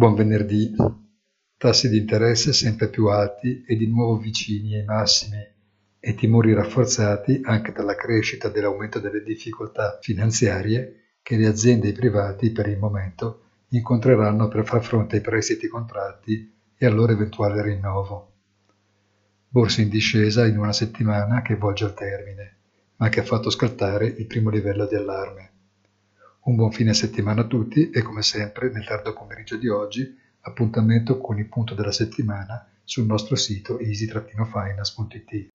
Buon venerdì. Tassi di interesse sempre più alti e di nuovo vicini ai massimi e timori rafforzati anche dalla crescita dell'aumento delle difficoltà finanziarie che le aziende e i privati per il momento incontreranno per far fronte ai prestiti contratti e al loro eventuale rinnovo. Borsa in discesa in una settimana che volge al termine, ma che ha fatto scattare il primo livello di allarme. Un buon fine settimana a tutti e come sempre nel tardo pomeriggio di oggi appuntamento con il punto della settimana sul nostro sito easy-finance.it.